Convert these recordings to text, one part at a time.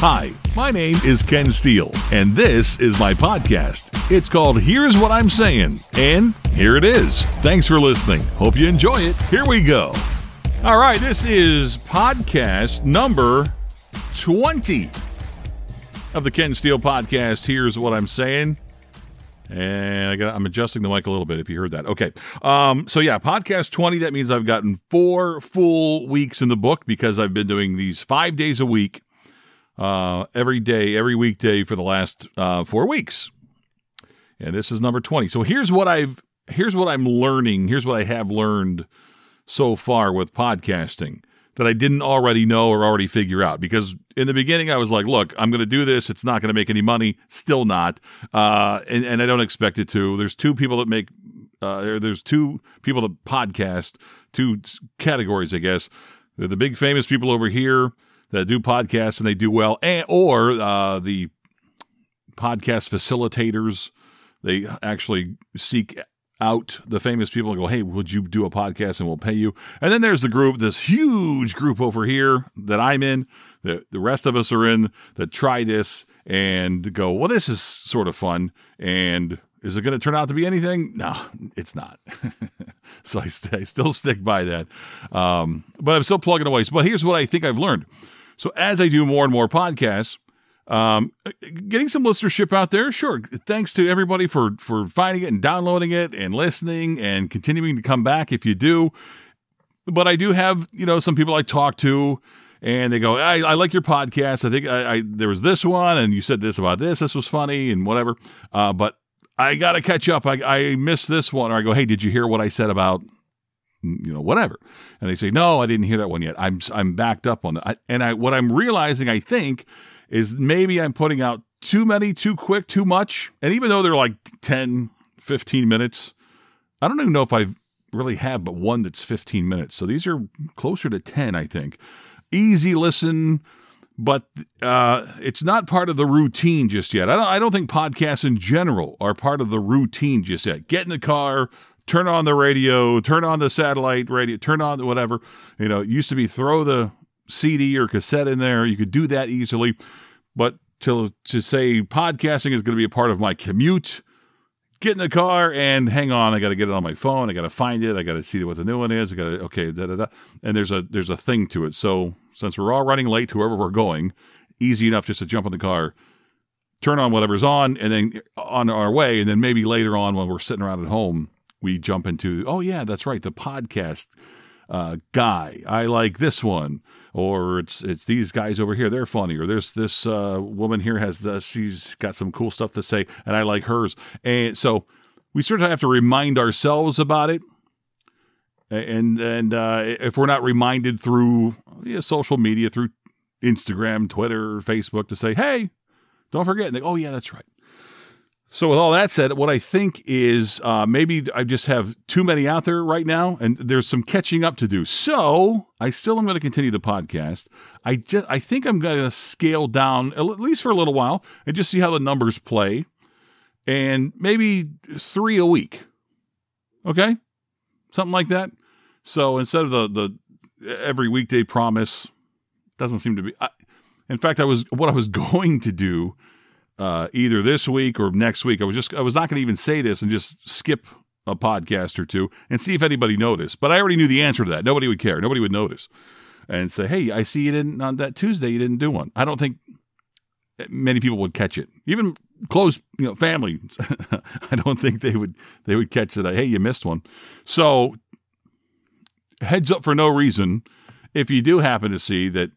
Hi, my name is Ken Steele, and this is my podcast. It's called Here's What I'm Saying, and here it is. Thanks for listening. Hope you enjoy it. Here we go. All right, this is podcast number 20 of the Ken Steele podcast. Here's what I'm saying. And I got, I'm adjusting the mic a little bit if you heard that. Okay. Um, so yeah, podcast 20, that means I've gotten four full weeks in the book because I've been doing these five days a week uh, every day, every weekday for the last uh, four weeks. And this is number 20. So here's what I've here's what I'm learning. Here's what I have learned so far with podcasting that I didn't already know or already figure out. Because in the beginning, I was like, look, I'm going to do this. It's not going to make any money. Still not. Uh, and, and I don't expect it to. There's two people that make, uh, there's two people that podcast, two categories, I guess. They're the big famous people over here that do podcasts and they do well, and, or uh, the podcast facilitators. They actually seek out the famous people and go, Hey, would you do a podcast and we'll pay you? And then there's the group, this huge group over here that I'm in, that the rest of us are in that try this and go, Well, this is sort of fun. And is it going to turn out to be anything? No, it's not. so I, st- I, still stick by that. Um, but I'm still plugging away. But here's what I think I've learned. So as I do more and more podcasts, um, getting some listenership out there, sure. Thanks to everybody for for finding it and downloading it and listening and continuing to come back if you do. But I do have you know some people I talk to and they go, I, I like your podcast. I think I, I, there was this one, and you said this about this. This was funny and whatever. Uh, but I got to catch up. I, I missed this one. Or I go, hey, did you hear what I said about you know whatever. And they say no i didn't hear that one yet. I'm i'm backed up on that. And i what i'm realizing i think is maybe i'm putting out too many too quick too much. And even though they're like 10 15 minutes i don't even know if i really have but one that's 15 minutes. So these are closer to 10 i think. Easy listen but uh, it's not part of the routine just yet. I don't, I don't think podcasts in general are part of the routine just yet. Get in the car, turn on the radio, turn on the satellite radio, turn on whatever. You know, it used to be throw the CD or cassette in there. You could do that easily. But to, to say podcasting is going to be a part of my commute, get in the car and hang on. I got to get it on my phone. I got to find it. I got to see what the new one is. I got to, okay, da, da, da. And there's a, there's a thing to it. So since we're all running late to wherever we're going, easy enough just to jump in the car, turn on whatever's on and then on our way. And then maybe later on when we're sitting around at home, we jump into, oh, yeah, that's right, the podcast uh, guy. I like this one. Or it's it's these guys over here. They're funny. Or there's this uh, woman here has this. She's got some cool stuff to say, and I like hers. And so we sort of have to remind ourselves about it. And and uh, if we're not reminded through social media, through Instagram, Twitter, Facebook, to say, hey, don't forget. And they, oh yeah, that's right. So, with all that said, what I think is uh, maybe I just have too many out there right now, and there's some catching up to do. So, I still am going to continue the podcast. I just I think I'm going to scale down at least for a little while and just see how the numbers play, and maybe three a week. Okay, something like that. So instead of the the every weekday promise, doesn't seem to be. I, in fact, I was what I was going to do uh, either this week or next week. I was just I was not going to even say this and just skip a podcast or two and see if anybody noticed. But I already knew the answer to that. Nobody would care. Nobody would notice and say, "Hey, I see you didn't on that Tuesday. You didn't do one." I don't think many people would catch it. Even close, you know, family. I don't think they would they would catch that. Hey, you missed one. So heads up for no reason. If you do happen to see that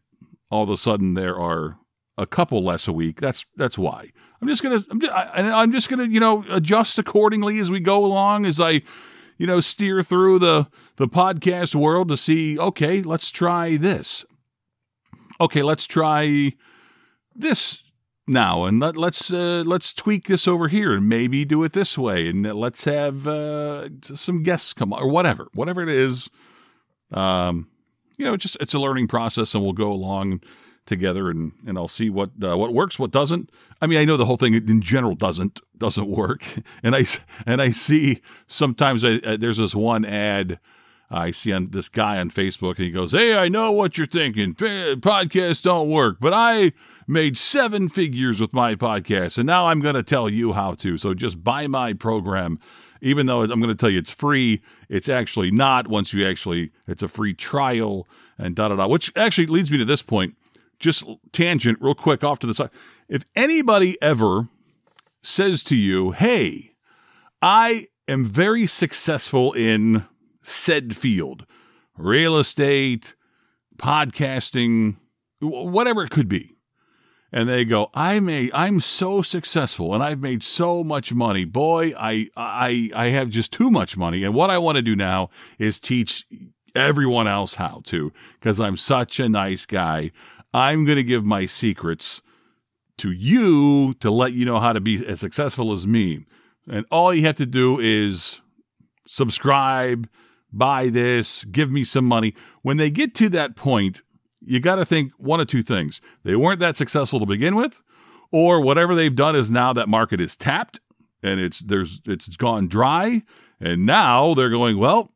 all of a sudden there are a couple less a week. That's that's why. I'm just gonna I'm just, I, am just gonna you know adjust accordingly as we go along as I you know steer through the the podcast world to see. Okay, let's try this. Okay, let's try this now, and let, let's uh, let's tweak this over here, and maybe do it this way, and let's have uh, some guests come or whatever, whatever it is. Um, you know, just it's a learning process, and we'll go along together and and I'll see what uh, what works, what doesn't. I mean, I know the whole thing in general doesn't doesn't work, and I and I see sometimes I, uh, there's this one ad I see on this guy on Facebook and he goes, Hey, I know what you're thinking. Podcasts don't work, but I made seven figures with my podcast and now I'm going to tell you how to. So just buy my program. Even though I'm going to tell you it's free, it's actually not once you actually, it's a free trial and da da da, which actually leads me to this point. Just tangent real quick off to the side. If anybody ever says to you, Hey, I am very successful in said field, real estate, podcasting, whatever it could be. And they go, I made, I'm so successful and I've made so much money. Boy, I, I, I have just too much money. And what I want to do now is teach everyone else how to, because I'm such a nice guy. I'm going to give my secrets to you to let you know how to be as successful as me. And all you have to do is subscribe, buy this, give me some money. When they get to that point, you got to think one of two things. They weren't that successful to begin with, or whatever they've done is now that market is tapped and it's there's it's gone dry and now they're going, well,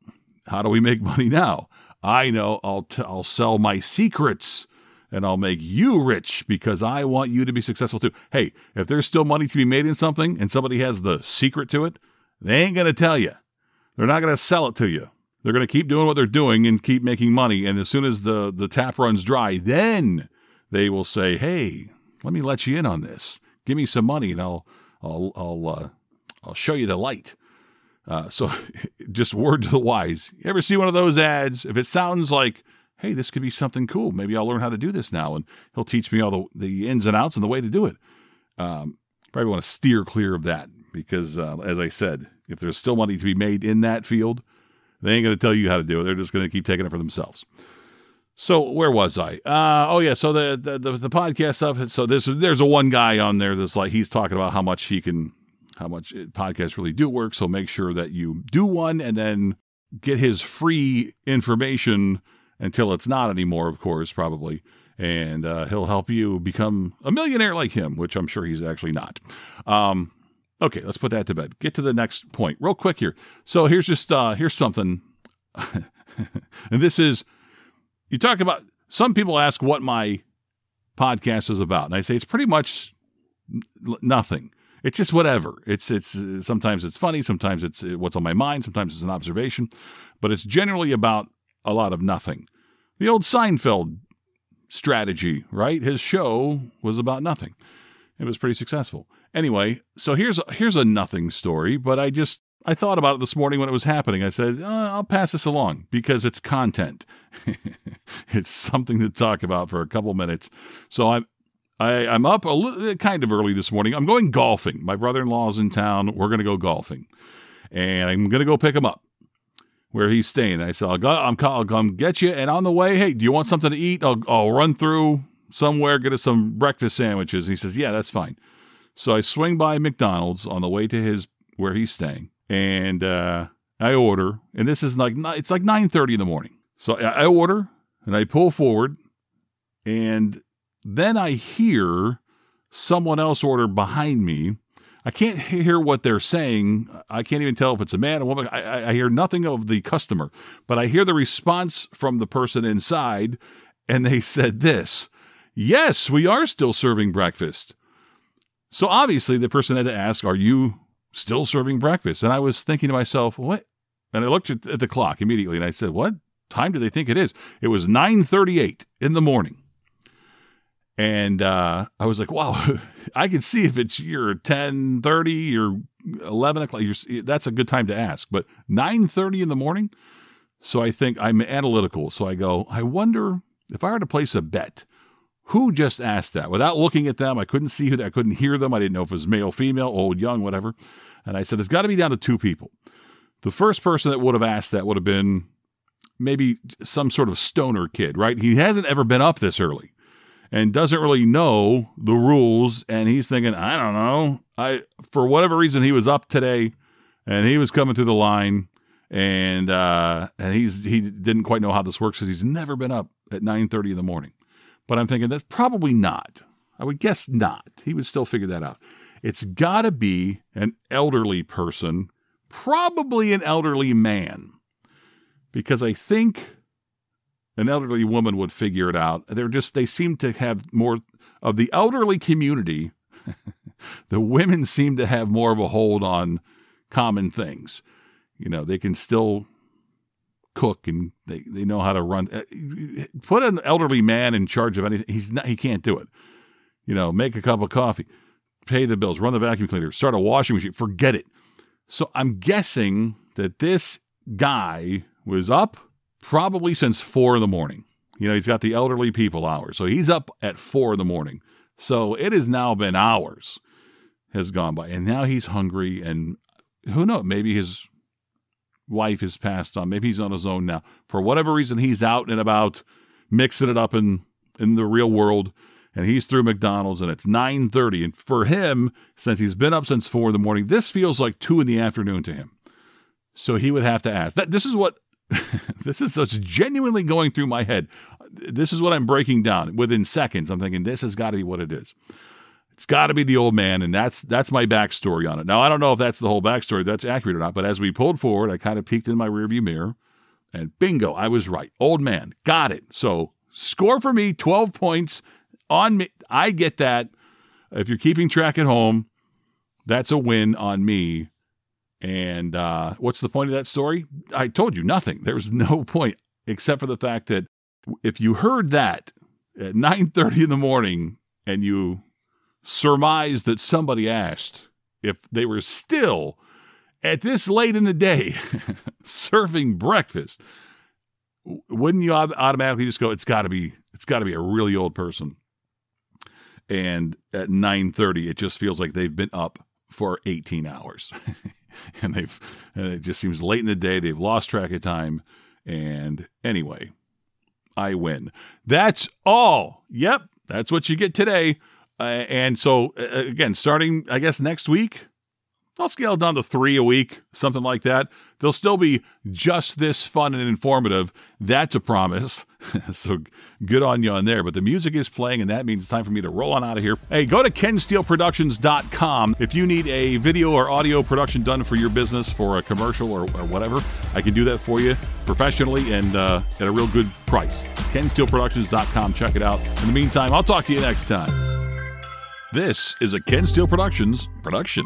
how do we make money now? I know I'll t- I'll sell my secrets and I'll make you rich because I want you to be successful too. Hey, if there's still money to be made in something and somebody has the secret to it, they ain't going to tell you. They're not going to sell it to you. They're going to keep doing what they're doing and keep making money. And as soon as the, the tap runs dry, then they will say, Hey, let me let you in on this. Give me some money and I'll, I'll, I'll, uh, I'll show you the light. Uh, so just word to the wise. You ever see one of those ads? If it sounds like, hey, this could be something cool. Maybe I'll learn how to do this now, and he'll teach me all the, the ins and outs and the way to do it. Um, probably want to steer clear of that because, uh, as I said, if there's still money to be made in that field, they ain't going to tell you how to do it. They're just going to keep taking it for themselves. So where was I? Uh, oh yeah, so the, the the, the podcast stuff. So there's there's a one guy on there that's like he's talking about how much he can, how much podcasts really do work. So make sure that you do one and then get his free information until it's not anymore, of course, probably. And uh, he'll help you become a millionaire like him, which I'm sure he's actually not. Um, okay, let's put that to bed. Get to the next point real quick here. So here's just uh, here's something, and this is you talk about. Some people ask what my podcast is about, and I say it's pretty much nothing. It's just whatever. It's it's sometimes it's funny, sometimes it's what's on my mind, sometimes it's an observation, but it's generally about a lot of nothing. The old Seinfeld strategy, right? His show was about nothing. It was pretty successful. Anyway, so here's a, here's a nothing story, but I just I thought about it this morning when it was happening. I said, uh, I'll pass this along because it's content. it's something to talk about for a couple minutes. So I'm I, I'm up a little, kind of early this morning. I'm going golfing. My brother-in-law's in town. We're going to go golfing, and I'm going to go pick him up where he's staying. I said, I'll, go, I'm, I'll come get you. And on the way, hey, do you want something to eat? I'll, I'll run through somewhere, get us some breakfast sandwiches. And he says, yeah, that's fine. So I swing by McDonald's on the way to his where he's staying, and uh, I order. And this is like it's like nine thirty in the morning. So I order and I pull forward, and then I hear someone else order behind me I can't hear what they're saying. I can't even tell if it's a man or woman. I, I, hear nothing of the customer, but I hear the response from the person inside, and they said this Yes, we are still serving breakfast. So obviously, the person had to ask, Are you still serving breakfast? And I was thinking to myself, What? And I looked at, the clock immediately and I said, What time do they think it is? It was 9:38 in the morning. And uh, I was like, wow, I can see if it's your 10 30 or 11 o'clock. that's a good time to ask. But 9 30 in the morning? So I think I'm analytical. So I go, I wonder if I were to place a bet, who just asked that? Without looking at them, I couldn't see who, I couldn't hear them. I didn't know if it was male, female, old, young, whatever. And I said, it's got to be down to two people. The first person that would have asked that would have been maybe some sort of stoner kid, right? He hasn't ever been up this early and doesn't really know the rules and he's thinking i don't know. I for whatever reason he was up today and he was coming through the line and uh and he's he didn't quite know how this works because he's never been up at 9:30 in the morning. But i'm thinking that's probably not. I would guess not. He would still figure that out. It's got to be an elderly person probably an elderly man because I think an elderly woman would figure it out. They're just they seem to have more of the elderly community. the women seem to have more of a hold on common things. You know, they can still cook and they, they know how to run. Uh, put an elderly man in charge of anything. He's not, he can't do it. You know, make a cup of coffee, pay the bills, run the vacuum cleaner, start a washing machine. Forget it. So I'm guessing that this guy was up probably since four in the morning. You know, he's got the elderly people hours. So he's up at four in the morning. So it has now been hours has gone by. And now he's hungry. And who knows? Maybe his wife has passed on. Maybe he's on his own now. For whatever reason, he's out and about mixing it up in, in the real world. And he's through McDonald's and it's 9.30. And for him, since he's been up since 4 in the morning, this feels like 2 in the afternoon to him. So he would have to ask. That This is what this is such genuinely going through my head. This is what I'm breaking down within seconds. I'm thinking this has got to be what it is. It's got to be the old man, and that's that's my backstory on it. Now I don't know if that's the whole backstory, that's accurate or not. But as we pulled forward, I kind of peeked in my rearview mirror, and bingo, I was right. Old man, got it. So score for me, 12 points on me. I get that. If you're keeping track at home, that's a win on me and uh, what's the point of that story? I told you nothing. There was no point except for the fact that if you heard that at 9:30 in the morning and you surmised that somebody asked if they were still at this late in the day serving breakfast, wouldn't you automatically just go, "It's got to be, it's got to be a really old person." And at 9:30, it just feels like they've been up for 18 hours. and they've it just seems late in the day. They've lost track of time. And anyway, I win. That's all. Yep, that's what you get today. Uh, and so uh, again, starting I guess next week, I'll scale down to three a week, something like that. They'll still be just this fun and informative. That's a promise. so good on you on there. But the music is playing, and that means it's time for me to roll on out of here. Hey, go to kensteelproductions.com. If you need a video or audio production done for your business for a commercial or, or whatever, I can do that for you professionally and uh, at a real good price. kensteelproductions.com. Check it out. In the meantime, I'll talk to you next time. This is a Ken Steel Productions production.